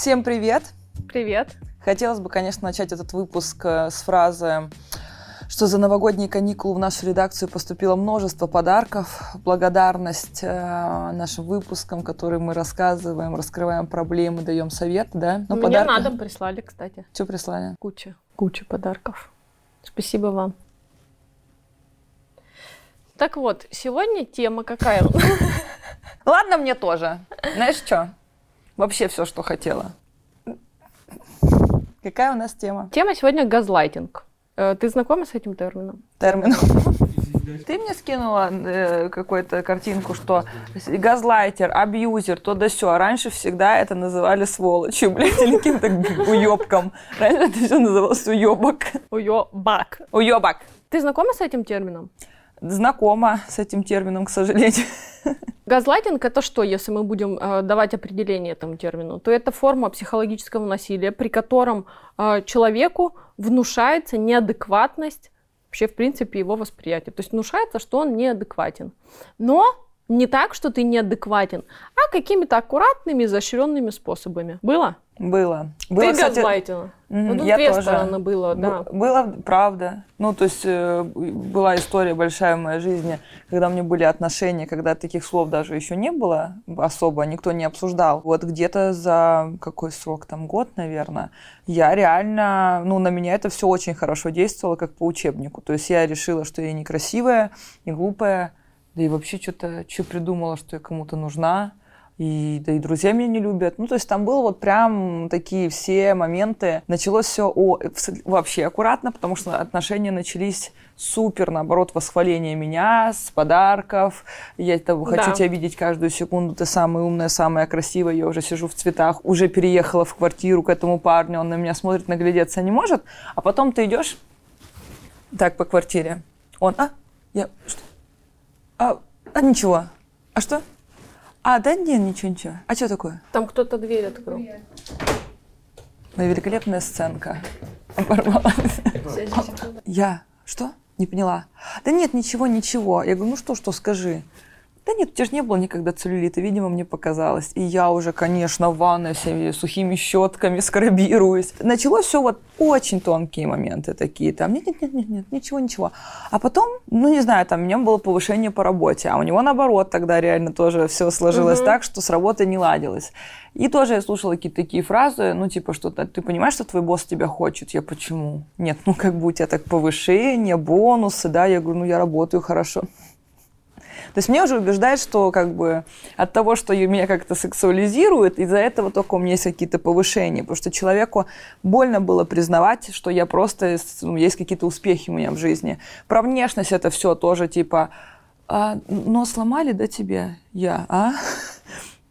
Всем привет! Привет! Хотелось бы, конечно, начать этот выпуск э, с фразы что за новогодние каникулы в нашу редакцию поступило множество подарков. Благодарность э, нашим выпускам, которые мы рассказываем, раскрываем проблемы, даем советы, да? Ну, Мне подарки... на дом прислали, кстати. Что прислали? Куча. Куча подарков. Спасибо вам. Так вот, сегодня тема какая? Ладно, мне тоже. Знаешь что? Вообще все, что хотела. Какая у нас тема? Тема сегодня газлайтинг. Э, ты знакома с этим термином? Термином. Ты мне скинула э, какую-то картинку, что газлайтер, абьюзер, то да все. А раньше всегда это называли сволочью, блядь, или каким-то уебком. Раньше это все называлось уебок. Уебак. Уебак. Ты знакома с этим термином? Знакома с этим термином, к сожалению. Газлайтинг это что, если мы будем э, давать определение этому термину? То это форма психологического насилия, при котором э, человеку внушается неадекватность вообще, в принципе, его восприятия. То есть внушается, что он неадекватен. Но не так, что ты неадекватен, а какими-то аккуратными, изощренными способами. Было? Было. было Ты кстати... газлайтила. Mm-hmm, ну, я две тоже. стороны было, да. Было, правда. Ну, то есть э, была история большая в моей жизни, когда у меня были отношения, когда таких слов даже еще не было особо, никто не обсуждал. Вот где-то за какой срок, там год, наверное, я реально, ну, на меня это все очень хорошо действовало, как по учебнику. То есть я решила, что я некрасивая, не глупая, да и вообще что-то, что придумала, что я кому-то нужна и, да и друзья меня не любят. Ну, то есть там было вот прям такие все моменты. Началось все о, вообще аккуратно, потому что отношения начались супер, наоборот, восхваление меня с подарков. Я это, хочу да. тебя видеть каждую секунду, ты самая умная, самая красивая, я уже сижу в цветах, уже переехала в квартиру к этому парню, он на меня смотрит, наглядеться не может, а потом ты идешь так по квартире, он, а, я, что, а, а ничего, а что? А, да нет, ничего, ничего. А что такое? Там кто-то дверь открыл. Моя великолепная сценка. Оборвалась. Я. Что? Не поняла. Да нет, ничего, ничего. Я говорю, ну что, что, скажи. Да нет, у тебя же не было никогда целлюлита, видимо, мне показалось. И я уже, конечно, в ванной всеми сухими щетками скрабируюсь. Началось все вот очень тонкие моменты такие, там, нет, нет, нет, нет, ничего, ничего. А потом, ну, не знаю, там, у меня было повышение по работе, а у него, наоборот, тогда реально тоже все сложилось угу. так, что с работой не ладилось. И тоже я слушала какие-то такие фразы, ну, типа, что ты понимаешь, что твой босс тебя хочет? Я почему? Нет, ну, как бы у тебя так повышение, бонусы, да, я говорю, ну, я работаю хорошо. То есть мне уже убеждает, что как бы от того, что меня как-то сексуализирует, из-за этого только у меня есть какие-то повышения. Потому что человеку больно было признавать, что я просто, ну, есть какие-то успехи у меня в жизни. Про внешность это все тоже типа, а, но сломали, да, тебе? Я, а?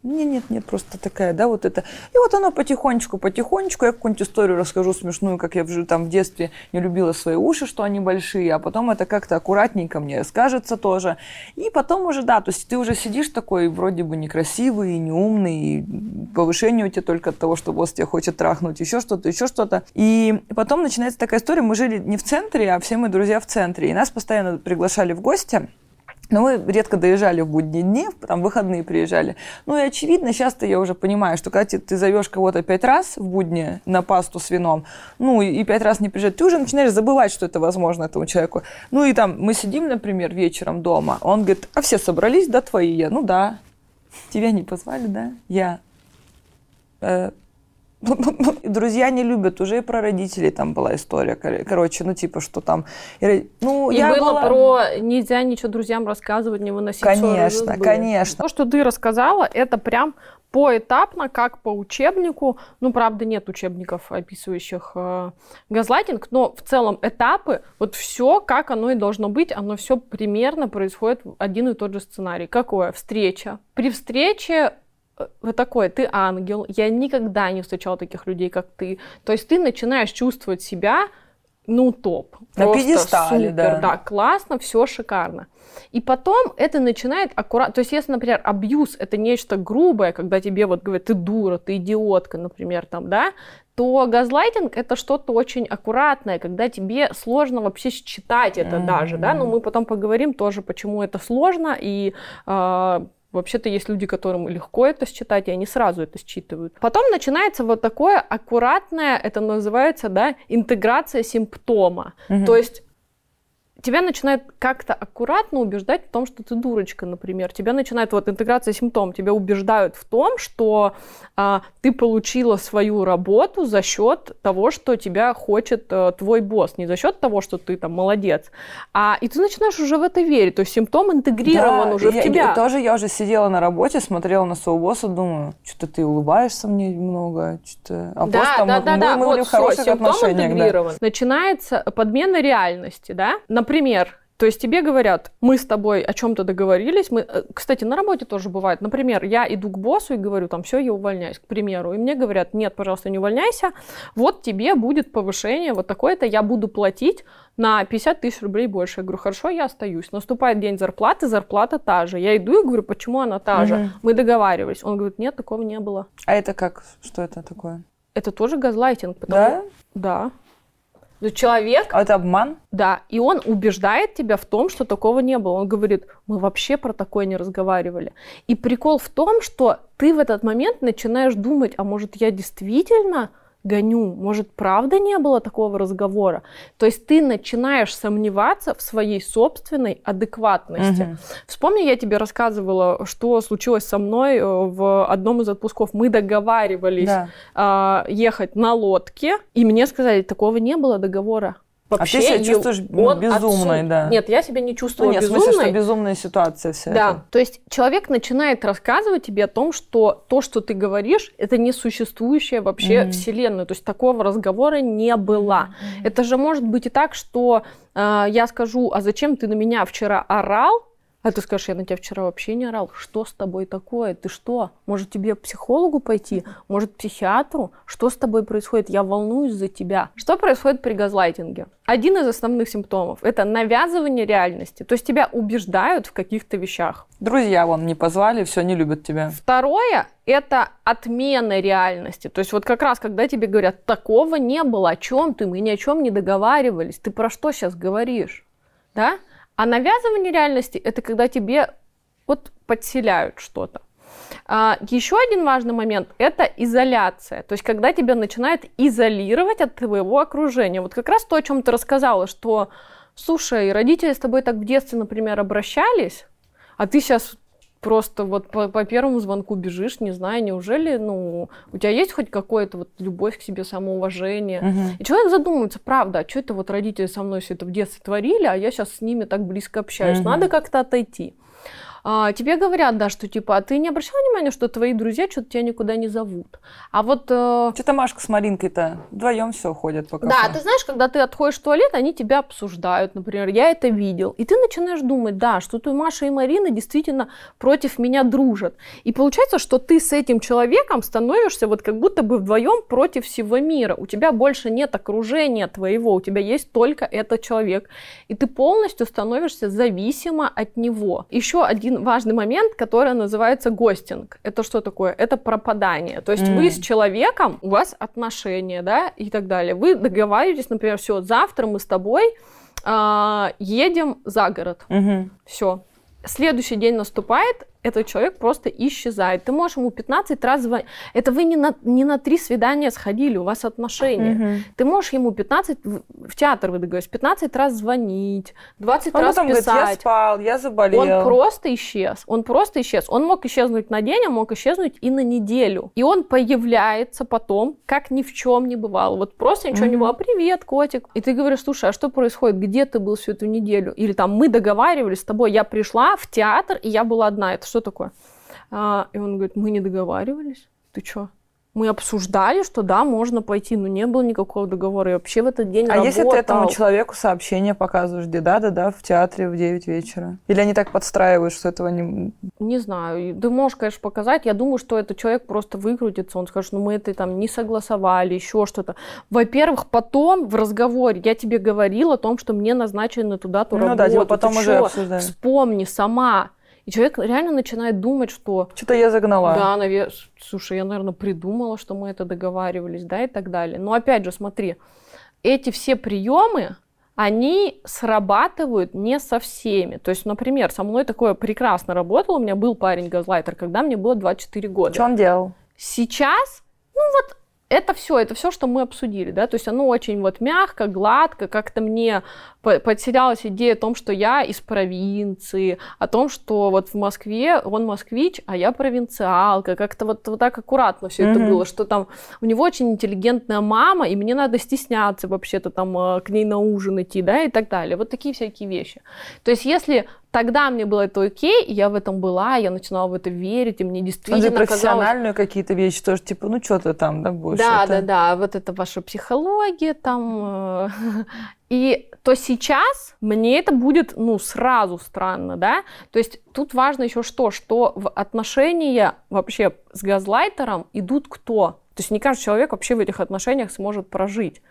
Нет, нет, нет, просто такая, да, вот это. И вот оно потихонечку, потихонечку, я какую-нибудь историю расскажу смешную, как я там в детстве не любила свои уши, что они большие, а потом это как-то аккуратненько мне скажется тоже. И потом уже, да, то есть ты уже сидишь такой вроде бы некрасивый, неумный, и повышение у тебя только от того, что босс тебя хочет трахнуть, еще что-то, еще что-то. И потом начинается такая история, мы жили не в центре, а все мои друзья в центре, и нас постоянно приглашали в гости, но мы редко доезжали в будние дни, там выходные приезжали. Ну и очевидно, сейчас-то я уже понимаю, что когда ты зовешь кого-то пять раз в будни на пасту с вином, ну и пять раз не приезжать, ты уже начинаешь забывать, что это возможно этому человеку. Ну и там мы сидим, например, вечером дома, он говорит, а все собрались, да, твои? Я, ну да. Тебя не позвали, да? Я. Э, Друзья не любят, уже и про родителей там была история. Короче, ну типа, что там... Ну, и я было была... про нельзя ничего друзьям рассказывать, не выносить Конечно, конечно. То, что ты рассказала, это прям поэтапно, как по учебнику. Ну, правда, нет учебников, описывающих э, газлайтинг, но в целом этапы, вот все, как оно и должно быть, оно все примерно происходит в один и тот же сценарий. Какое? Встреча. При встрече вот такой, ты ангел, я никогда не встречала таких людей, как ты. То есть ты начинаешь чувствовать себя, ну, топ. На пьедестале, супер, да. Да, классно, все шикарно. И потом это начинает аккуратно, то есть если, например, абьюз это нечто грубое, когда тебе вот говорят, ты дура, ты идиотка, например, там, да, то газлайтинг это что-то очень аккуратное, когда тебе сложно вообще считать это mm-hmm. даже, да, но мы потом поговорим тоже, почему это сложно и э, Вообще-то есть люди, которым легко это считать, и они сразу это считывают. Потом начинается вот такое аккуратное, это называется, да, интеграция симптома. Угу. То есть тебя начинают как-то аккуратно убеждать в том, что ты дурочка, например. Тебя начинает вот интеграция симптом, тебя убеждают в том, что а, ты получила свою работу за счет того, что тебя хочет а, твой босс, не за счет того, что ты там молодец. А и ты начинаешь уже в это верить, то есть симптом интегрирован да, уже я, в тебя. Я, тоже я уже сидела на работе, смотрела на своего босса, думаю, что-то ты улыбаешься мне много, что-то. А да, просто да, мы, да, мы, да. мы вот были в хороших все, отношениях. Да. Начинается подмена реальности, да. Например, то есть тебе говорят, мы с тобой о чем-то договорились. Мы, э, кстати, на работе тоже бывает. Например, я иду к боссу и говорю, там, все, я увольняюсь, к примеру. И мне говорят, нет, пожалуйста, не увольняйся. Вот тебе будет повышение, вот такое-то я буду платить на 50 тысяч рублей больше. Я говорю, хорошо, я остаюсь. Наступает день зарплаты, зарплата та же. Я иду и говорю, почему она та же? Угу. Мы договаривались. Он говорит, нет, такого не было. А это как? Что это такое? Это тоже газлайтинг. Потому... Да? Да. Но человек... А это обман? Да, и он убеждает тебя в том, что такого не было. Он говорит, мы вообще про такое не разговаривали. И прикол в том, что ты в этот момент начинаешь думать, а может я действительно гоню, может, правда не было такого разговора? То есть ты начинаешь сомневаться в своей собственной адекватности. Угу. Вспомни, я тебе рассказывала, что случилось со мной э, в одном из отпусков. Мы договаривались да. э, ехать на лодке, и мне сказали, такого не было договора. Вообще, а ты себя чувствуешь безумной, отсу... да? Нет, я себя не чувствую ну, нет, безумной. в смысле, что безумная ситуация вся Да, это. то есть человек начинает рассказывать тебе о том, что то, что ты говоришь, это несуществующая вообще mm-hmm. вселенная. То есть такого разговора не было. Mm-hmm. Это же может быть и так, что э, я скажу, а зачем ты на меня вчера орал? А ты скажешь, я на тебя вчера вообще не орал. Что с тобой такое? Ты что? Может, тебе к психологу пойти? Может, к психиатру? Что с тобой происходит? Я волнуюсь за тебя. Что происходит при газлайтинге? Один из основных симптомов – это навязывание реальности. То есть тебя убеждают в каких-то вещах. Друзья вон не позвали, все, не любят тебя. Второе – это отмена реальности. То есть вот как раз, когда тебе говорят, такого не было, о чем ты, мы ни о чем не договаривались, ты про что сейчас говоришь? Да? А навязывание реальности – это когда тебе вот подселяют что-то. А, еще один важный момент – это изоляция. То есть, когда тебя начинают изолировать от твоего окружения. Вот как раз то, о чем ты рассказала, что, слушай, родители с тобой так в детстве, например, обращались, а ты сейчас просто вот по, по первому звонку бежишь, не знаю, неужели, ну, у тебя есть хоть какое-то вот любовь к себе, самоуважение? Угу. И человек задумывается, правда, а что это вот родители со мной все это в детстве творили, а я сейчас с ними так близко общаюсь, угу. надо как-то отойти а, тебе говорят, да, что типа, а ты не обращал внимания, что твои друзья что-то тебя никуда не зовут. А вот... Э... Что-то Машка с Маринкой-то вдвоем все ходят пока. Да, ты знаешь, когда ты отходишь в туалет, они тебя обсуждают, например, я это видел. И ты начинаешь думать, да, что ты Маша и Марина действительно против меня дружат. И получается, что ты с этим человеком становишься вот как будто бы вдвоем против всего мира. У тебя больше нет окружения твоего, у тебя есть только этот человек. И ты полностью становишься зависима от него. Еще один один важный момент, который называется гостинг. Это что такое? Это пропадание. То есть mm. вы с человеком, у вас отношения, да, и так далее. Вы договариваетесь, например, все, завтра мы с тобой э, едем за город. Mm-hmm. Все. Следующий день наступает, этот человек просто исчезает. Ты можешь ему 15 раз звонить. Это вы не на, не на три свидания сходили, у вас отношения. Угу. Ты можешь ему 15, в театр вы договорились, 15 раз звонить, 20 он раз писать. Говорит, я спал, я заболел. Он просто исчез. Он просто исчез. Он мог исчезнуть на день, а мог исчезнуть и на неделю. И он появляется потом, как ни в чем не бывало. Вот просто ничего угу. не было. Привет, котик. И ты говоришь, слушай, а что происходит? Где ты был всю эту неделю? Или там мы договаривались с тобой, я пришла в театр, и я была одна. Это что такое? А, и он говорит, мы не договаривались. Ты что? Мы обсуждали, что да, можно пойти, но не было никакого договора. И вообще в этот день А работал. если ты этому человеку сообщение показываешь, где да-да-да, в театре в 9 вечера? Или они так подстраивают, что этого не... Не знаю. Ты можешь, конечно, показать. Я думаю, что этот человек просто выкрутится. Он скажет, ну мы это там не согласовали, еще что-то. Во-первых, потом в разговоре я тебе говорила о том, что мне назначено туда-то ну, работу. Да, типа потом ты уже обсуждаем. Вспомни сама и человек реально начинает думать, что... Что-то я загнала. Да, навер... слушай, я, наверное, придумала, что мы это договаривались, да, и так далее. Но опять же, смотри, эти все приемы, они срабатывают не со всеми. То есть, например, со мной такое прекрасно работало. У меня был парень-газлайтер, когда мне было 24 года. Что он делал? Сейчас, ну вот это все, это все, что мы обсудили, да, то есть оно очень вот мягко, гладко, как-то мне подселялась идея о том, что я из провинции, о том, что вот в Москве он москвич, а я провинциалка, как-то вот, вот так аккуратно все mm-hmm. это было, что там у него очень интеллигентная мама, и мне надо стесняться вообще-то там э, к ней на ужин идти, да, и так далее. Вот такие всякие вещи. То есть если тогда мне было это окей, и я в этом была, я начинала в это верить, и мне действительно Он профессиональную казалось... какие-то вещи тоже, типа, ну что ты там, да, будешь? Да, это... да, да, вот это ваша психология там. Э, и то сейчас мне это будет, ну, сразу странно, да? То есть тут важно еще что, что в отношения вообще с газлайтером идут кто? То есть не каждый человек вообще в этих отношениях сможет прожить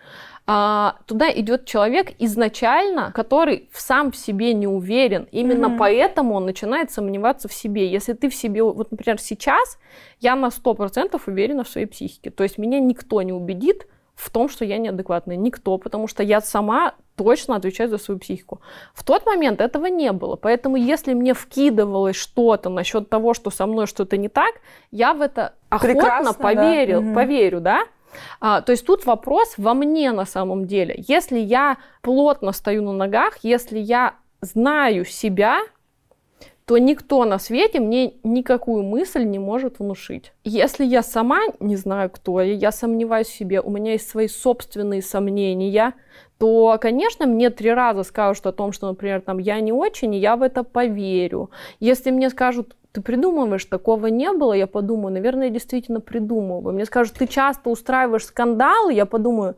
а, туда идет человек изначально, который сам в себе не уверен. Именно mm-hmm. поэтому он начинает сомневаться в себе. Если ты в себе, вот, например, сейчас я на 100% уверена в своей психике. То есть меня никто не убедит в том, что я неадекватная. Никто, потому что я сама точно отвечаю за свою психику. В тот момент этого не было. Поэтому если мне вкидывалось что-то насчет того, что со мной что-то не так, я в это охотно Прекрасно, поверил, да. поверю, да? А, то есть тут вопрос во мне на самом деле. Если я плотно стою на ногах, если я знаю себя, то никто на свете мне никакую мысль не может внушить. Если я сама не знаю, кто я, я сомневаюсь в себе, у меня есть свои собственные сомнения, то, конечно, мне три раза скажут о том, что, например, там, я не очень, и я в это поверю. Если мне скажут, ты придумываешь, такого не было, я подумаю, наверное, я действительно придумываю. Мне скажут, ты часто устраиваешь скандалы, я подумаю,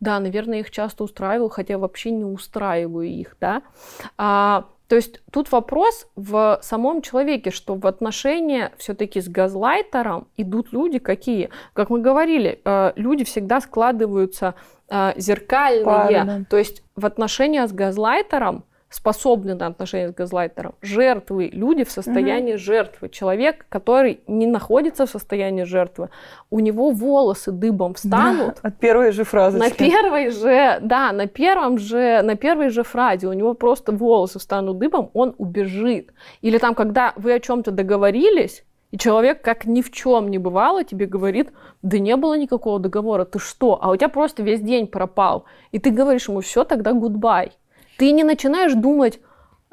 да, наверное, их часто устраиваю, хотя вообще не устраиваю их, да. А, то есть тут вопрос в самом человеке, что в отношения все-таки с газлайтером идут люди какие? Как мы говорили, э, люди всегда складываются э, зеркальные. Правильно. То есть в отношения с газлайтером способны на отношения с газлайтером. Жертвы, люди в состоянии угу. жертвы. Человек, который не находится в состоянии жертвы, у него волосы дыбом встанут. Да, от первой же фразы. На первой же, да, на первом же, на первой же фразе у него просто волосы встанут дыбом, он убежит. Или там, когда вы о чем-то договорились, и человек, как ни в чем не бывало, тебе говорит, да не было никакого договора, ты что? А у тебя просто весь день пропал. И ты говоришь ему, все, тогда гудбай. Ты не начинаешь думать,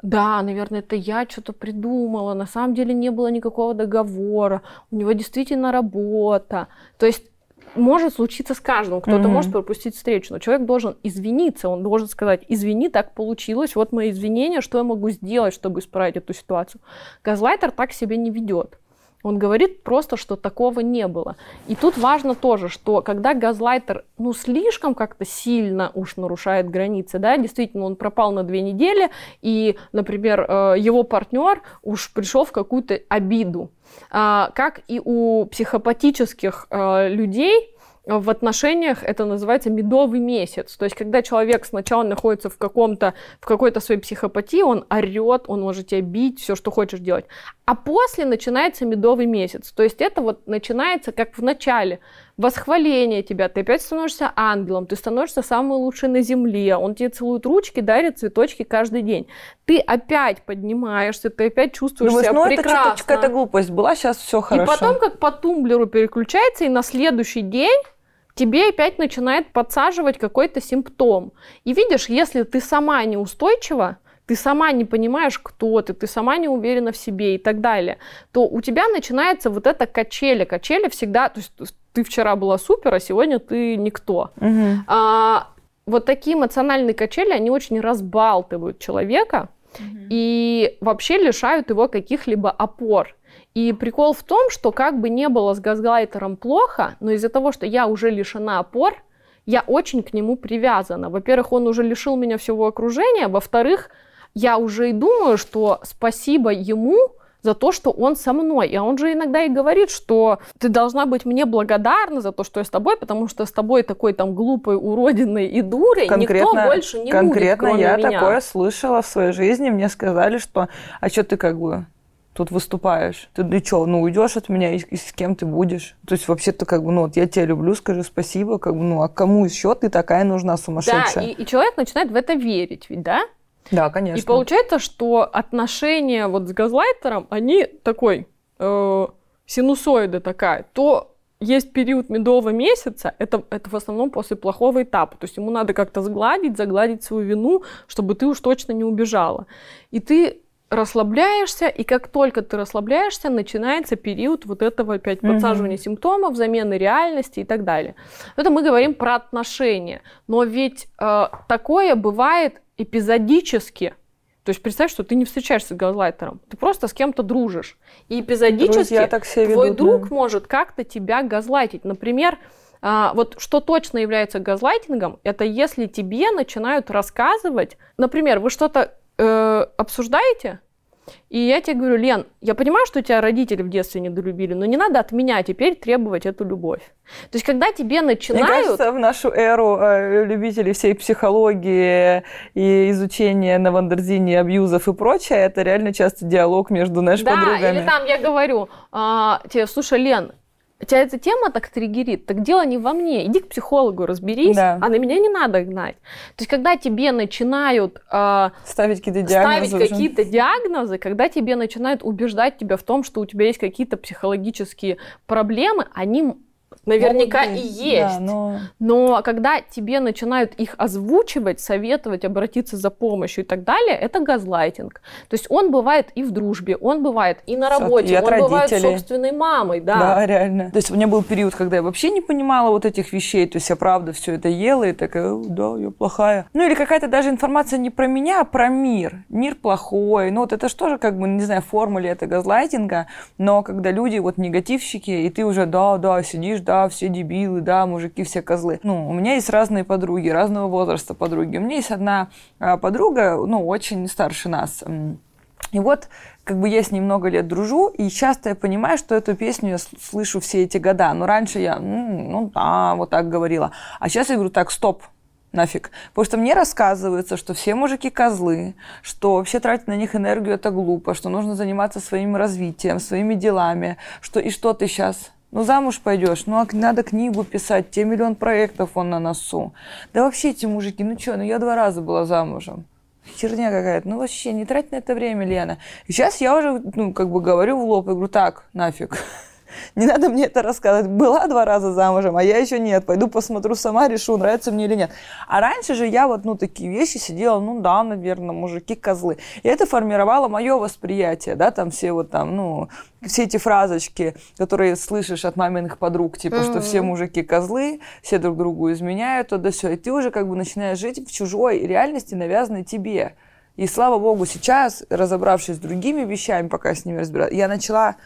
да, наверное, это я что-то придумала, на самом деле не было никакого договора, у него действительно работа. То есть может случиться с каждым, кто-то mm-hmm. может пропустить встречу, но человек должен извиниться, он должен сказать, извини, так получилось, вот мои извинения, что я могу сделать, чтобы исправить эту ситуацию. Газлайтер так себя не ведет. Он говорит просто, что такого не было. И тут важно тоже, что когда газлайтер, ну, слишком как-то сильно уж нарушает границы, да, действительно, он пропал на две недели, и, например, э, его партнер уж пришел в какую-то обиду. А, как и у психопатических э, людей, в отношениях это называется медовый месяц. То есть, когда человек сначала находится в каком-то, в какой-то своей психопатии, он орет, он может тебя бить, все, что хочешь делать. А после начинается медовый месяц. То есть, это вот начинается как в начале. Восхваление тебя, ты опять становишься ангелом, ты становишься самый лучший на земле, он тебе целует ручки, дарит цветочки каждый день. Ты опять поднимаешься, ты опять чувствуешь Думаешь, себя ну, прекрасно. это какая-то глупость была, сейчас все хорошо. И потом как по тумблеру переключается, и на следующий день тебе опять начинает подсаживать какой-то симптом. И видишь, если ты сама неустойчива, ты сама не понимаешь, кто ты, ты сама не уверена в себе и так далее, то у тебя начинается вот эта качели. Качели всегда, то есть ты вчера была супер, а сегодня ты никто. Угу. А, вот такие эмоциональные качели, они очень разбалтывают человека угу. и вообще лишают его каких-либо опор. И прикол в том, что как бы не было с газлайтером плохо, но из-за того, что я уже лишена опор, я очень к нему привязана. Во-первых, он уже лишил меня всего окружения, во-вторых, я уже и думаю, что спасибо ему за то, что он со мной. И он же иногда и говорит, что ты должна быть мне благодарна за то, что я с тобой, потому что с тобой такой там глупой, уродиной и дурой конкретно, никто больше не конкретно будет, Конкретно я меня. такое слышала в своей жизни. Мне сказали, что а что ты как бы тут выступаешь. Ты, ты что, ну уйдешь от меня и, и с кем ты будешь? То есть вообще-то как бы, ну вот я тебя люблю, скажи спасибо, как бы, ну а кому еще ты такая нужна сумасшедшая? Да, и, и человек начинает в это верить, ведь, да? Да, конечно. И получается, что отношения вот с газлайтером, они такой, э, синусоида такая, то есть период медового месяца, это, это в основном после плохого этапа. То есть ему надо как-то сгладить, загладить свою вину, чтобы ты уж точно не убежала. И ты расслабляешься, и как только ты расслабляешься, начинается период вот этого опять подсаживания mm-hmm. симптомов, замены реальности и так далее. Это мы говорим про отношения. Но ведь э, такое бывает эпизодически. То есть представь, что ты не встречаешься с газлайтером, ты просто с кем-то дружишь. И эпизодически так себя твой ведут, друг да. может как-то тебя газлайтить. Например, а, вот что точно является газлайтингом, это если тебе начинают рассказывать, например, вы что-то э, обсуждаете, и я тебе говорю, Лен, я понимаю, что тебя родители в детстве недолюбили, но не надо от меня теперь требовать эту любовь. То есть, когда тебе начинают... Мне кажется, в нашу эру э, любителей всей психологии и изучения на Wonderzine е абьюзов и прочее, это реально часто диалог между нашими да, подругами. или там я говорю а, тебе, слушай, Лен, тебя эта тема так триггерит, так дело не во мне. Иди к психологу, разберись, Да. а на меня не надо гнать. То есть, когда тебе начинают а, Ставить какие-то диагнозы. ставить какие-то диагнозы, когда тебе начинают убеждать тебя в том, что у тебя есть какие-то психологические проблемы, они наверняка Могут и быть, есть. Да, но... Но когда тебе начинают их озвучивать, советовать, обратиться за помощью и так далее, это газлайтинг. То есть он бывает и в дружбе, он бывает и на работе, и он бывает с родителей. собственной мамой, да. Да. реально. То есть у меня был период, когда я вообще не понимала вот этих вещей, то есть я правда все это ела и такая, «О, да, я плохая. Ну или какая-то даже информация не про меня, а про мир. Мир плохой. Ну вот это что же как бы, не знаю, формуле это газлайтинга, но когда люди вот негативщики, и ты уже, да, да, сидишь, да, все дебилы, да, мужики все козлы. Ну, у меня есть разные подруги, разного возраста подруги. У меня есть одна а, подруга, ну, очень старше нас. И вот как бы я с ней много лет дружу, и часто я понимаю, что эту песню я слышу все эти года. Но раньше я, «М, ну да, вот так говорила. А сейчас я говорю, так, стоп, нафиг. Потому что мне рассказывается, что все мужики козлы, что вообще тратить на них энергию это глупо, что нужно заниматься своим развитием, своими делами, что и что ты сейчас? Ну, замуж пойдешь, ну, а надо книгу писать, те миллион проектов он на носу. Да вообще эти мужики, ну что, ну я два раза была замужем. Херня какая-то. Ну вообще, не трать на это время, Лена. И сейчас я уже, ну, как бы говорю в лоб, и говорю, так, нафиг. Не надо мне это рассказывать. Была два раза замужем, а я еще нет. Пойду посмотрю сама, решу, нравится мне или нет. А раньше же я вот, ну, такие вещи сидела, ну, да, наверное, мужики козлы. И это формировало мое восприятие, да, там все вот там, ну, все эти фразочки, которые слышишь от маминых подруг, типа, что все мужики козлы, все друг другу изменяют, то да все. И ты уже как бы начинаешь жить в чужой реальности, навязанной тебе. И слава богу, сейчас, разобравшись с другими вещами, пока с ними разбираюсь, я начала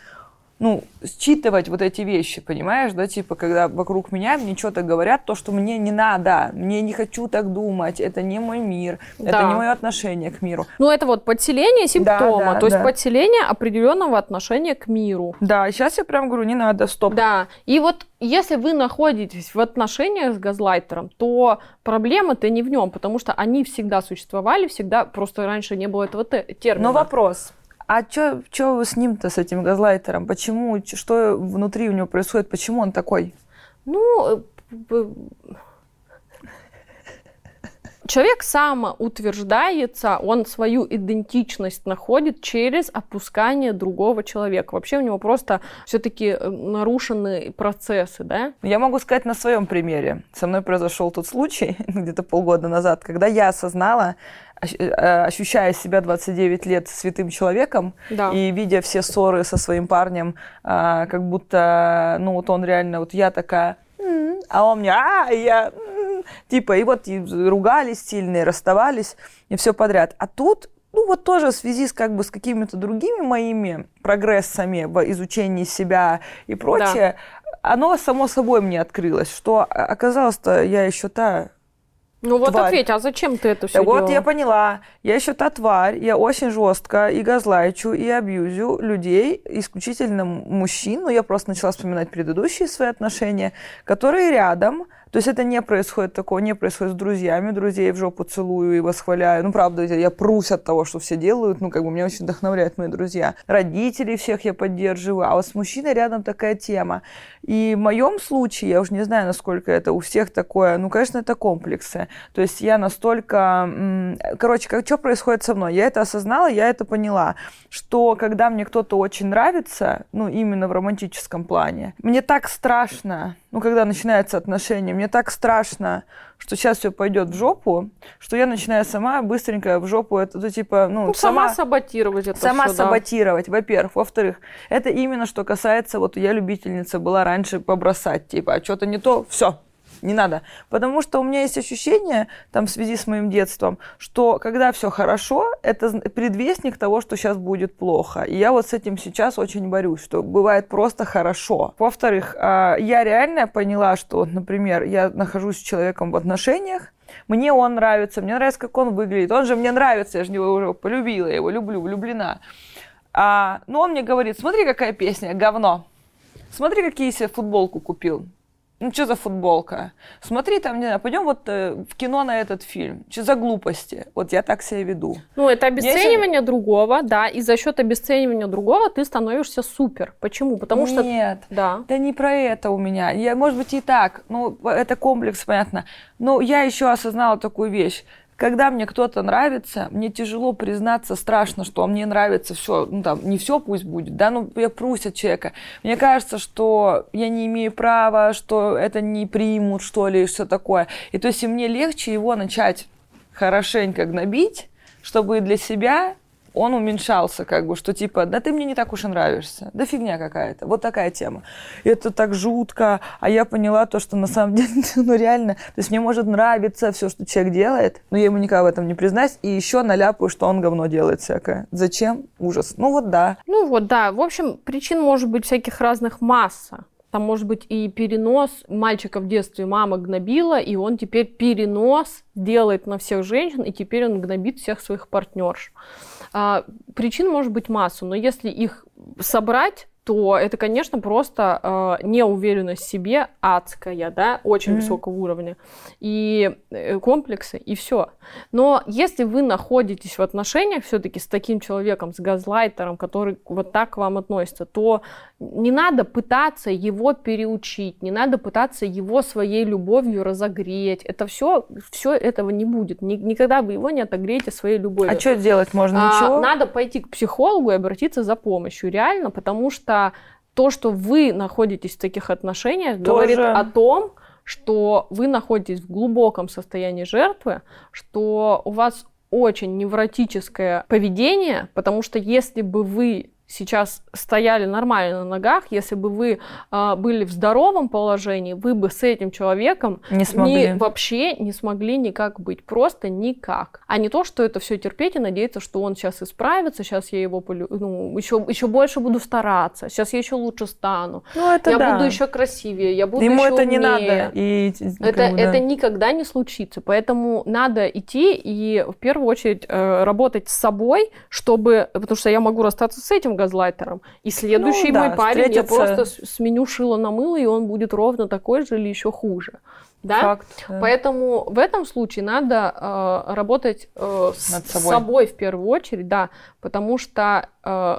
ну, считывать вот эти вещи, понимаешь, да, типа, когда вокруг меня мне что-то говорят, то, что мне не надо, мне не хочу так думать, это не мой мир, это Да. не мое отношение к миру. Ну, это вот подселение симптома, да, то есть да. подселение определенного отношения к миру. Да, сейчас я прям говорю, не надо, стоп. Да, и вот если вы находитесь в отношениях с газлайтером, то проблема-то не в нем, потому что они всегда существовали, всегда, просто раньше не было этого те- термина. Но вопрос, а что вы с ним-то, с этим газлайтером? Почему, что внутри у него происходит, почему он такой? Ну, э, человек самоутверждается, он свою идентичность находит через опускание другого человека. Вообще у него просто все-таки нарушены процессы, да? Я могу сказать на своем примере. Со мной произошел тот случай где-то полгода назад, когда я осознала, э, ощущая себя 29 лет святым человеком Да. и видя все ссоры со своим парнем, а, как будто, ну вот он реально, вот я такая, «М», а он мне, а, я, «М». типа, и вот и ругались сильные, расставались, и все подряд. А тут ну вот тоже в связи с как бы с какими-то другими моими прогрессами в изучении себя и прочее, оно само собой мне открылось, что а, оказалось-то я еще та Ну вот тварь. ответь, а зачем ты это все вот делала? я поняла. Я еще та тварь. Я очень жестко и газлайчу, и абьюзю людей, исключительно мужчин. Ну, я просто начала вспоминать предыдущие свои отношения, которые рядом. То есть это не происходит такого, не происходит с друзьями. Друзей в жопу целую и восхваляю. Ну, правда, я прусь от того, что все делают. Ну, как бы меня очень вдохновляют мои друзья. Родителей всех я поддерживаю. А вот с мужчиной рядом такая тема. И в моем случае, я уже не знаю, насколько это у всех такое, ну, конечно, это комплексы. То есть я настолько... Короче, как, что происходит со мной? Я это осознала, я это поняла, что когда мне кто-то очень нравится, ну, именно в романтическом плане, мне так страшно, ну, когда начинаются отношения, мне так страшно, что сейчас все пойдет в жопу, что я начинаю сама быстренько в жопу это, ну, типа, ну, Ну, сама, саботировать это Сама да. саботировать, во-первых. Во-вторых, это именно что касается, вот я любительница была раньше побросать, типа, а что-то не то, все, не надо. Потому что у меня есть ощущение, там, в связи с моим детством, что когда все хорошо, это предвестник того, что сейчас будет плохо. И я вот с этим сейчас очень борюсь, что бывает просто хорошо. Во-вторых, а, я реально поняла, что, например, я нахожусь с человеком в отношениях, мне он нравится, мне нравится, как он выглядит. Он же мне нравится, я же его уже полюбила, я его люблю, влюблена. А, но он мне говорит, смотри, какая песня, говно. Смотри, какие я себе футболку купил. Ну, что за футболка? Смотри, там, не знаю, пойдем вот э, в кино на этот фильм. Что за глупости? Вот я так себя веду. Ну, это обесценивание другого, да, и за счет обесценивания другого ты становишься супер. Почему? Потому что... Нет, Да. Да не про это у меня. Я, может быть, и так. Ну, это комплекс, понятно. Но я еще осознала такую вещь. Когда мне кто-то нравится, мне тяжело признаться, страшно, что мне нравится все, ну там, не все пусть будет, да, ну я прусь от человека. Мне кажется, что я не имею права, что это не примут, что ли, все такое. И то есть и мне легче его начать хорошенько гнобить, чтобы для себя он уменьшался, как бы, что типа, да ты мне не так уж и нравишься, да фигня какая-то, вот такая тема. И это так жутко, а я поняла то, что на самом деле, ну реально, то есть мне может нравиться все, что человек делает, но я ему никогда в этом не признаюсь, и еще наляпаю, что он говно делает всякое. Зачем? Ужас. Ну вот да. Ну вот, да. В общем, причин может быть всяких разных масса. Там может быть и перенос мальчика в детстве мама гнобила, и он теперь перенос делает на всех женщин, и теперь он гнобит всех своих партнерш. А, причин может быть масса, но если их собрать, то это, конечно, просто э, неуверенность в себе адская, да, очень Мгм. высокого уровня, и э, комплексы, и все. Но если вы находитесь в отношениях все-таки с таким человеком, с газлайтером, который вот так к вам относится, то не надо пытаться его переучить, не надо пытаться его своей любовью разогреть. Это все, все этого не будет. Ни- никогда вы его не отогреете своей любовью. А что делать можно? А, Ничего? Надо пойти к психологу и обратиться за помощью, реально, потому что то, что вы находитесь в таких отношениях, говорит Тоже. о том, что вы находитесь в глубоком состоянии жертвы, что у вас очень невротическое поведение, потому что если бы вы сейчас стояли нормально на ногах, если бы вы а, были в здоровом положении, вы бы с этим человеком Не смогли. ни- вообще не смогли никак быть, просто никак. А не то, что это все терпеть и надеяться, что он сейчас исправится, сейчас я его полю... ну, еще, еще больше буду стараться, сейчас я еще лучше стану, Ну это я да. буду еще красивее, я буду Ему еще это не умнее». надо. И, Это, как бы, да. это никогда не случится. Поэтому надо идти и в первую очередь э, работать с собой, чтобы. Потому что я могу расстаться с этим газлайтером. И следующий Ну да, мой парень я встретиться- просто с- сменю шило на мыло, и он будет ровно такой же или еще хуже. Да? Факт. да. Поэтому в этом случае надо э, работать э, с, собой. собой в первую очередь, да, потому что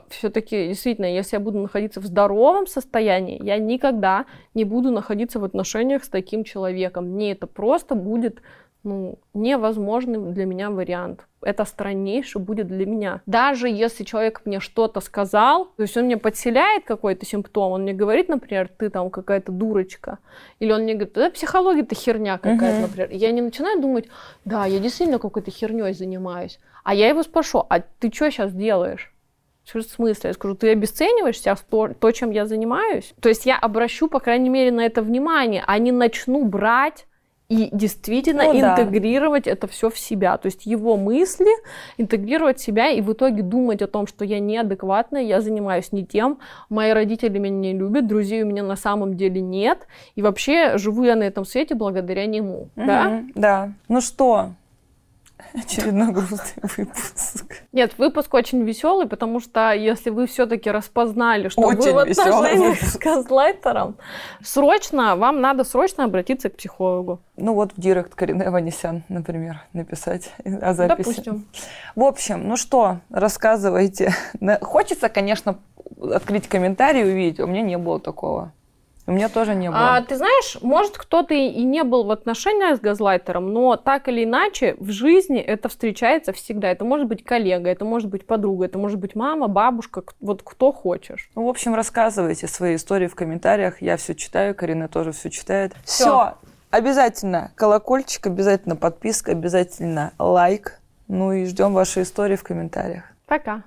все-таки действительно, если я буду находиться в здоровом состоянии, я никогда не буду находиться в отношениях с таким человеком. Мне это просто будет ну, невозможный для меня вариант. Это страннейший будет для меня. Даже если человек мне что-то сказал, то есть он мне подселяет какой-то симптом, он мне говорит, например, ты там какая-то дурочка, или он мне говорит, да, психология-то херня какая-то, Мгм. например. Я не начинаю думать, да, я действительно какой-то херней занимаюсь. А я его спрошу, а ты что сейчас делаешь? В смысле? Я скажу, ты обесцениваешь сейчас то, то, чем я занимаюсь? То есть я обращу, по крайней мере, на это внимание, а не начну брать и действительно Ну да. интегрировать это все в себя. То есть его мысли интегрировать в себя и в итоге думать о том, что я неадекватная, я занимаюсь не тем, мои родители меня не любят, друзей у меня на самом деле нет, и вообще живу я на этом свете благодаря нему. Да? Мгм, Да. Ну что, очередной грустный выпуск. Нет, выпуск очень веселый, потому что если вы все-таки распознали, что Очень вы в отношениях с газлайтером, срочно, вам надо срочно обратиться к психологу. Ну вот в директ Карине Ванесян, например, написать о записи. Допустим. В общем, ну что, рассказывайте. Хочется, конечно, открыть комментарий и увидеть. У меня не было такого. У меня тоже не было. А, ты знаешь, может, кто-то и не был в отношениях с газлайтером, но так или иначе в жизни это встречается всегда. Это может быть коллега, это может быть подруга, это может быть мама, бабушка, вот кто хочешь. Ну, в общем, рассказывайте свои истории в комментариях. Я все читаю, Карина тоже все читает. Всё. Все. Обязательно колокольчик, обязательно подписка, обязательно лайк. Ну и ждем ваши истории в комментариях. Пока.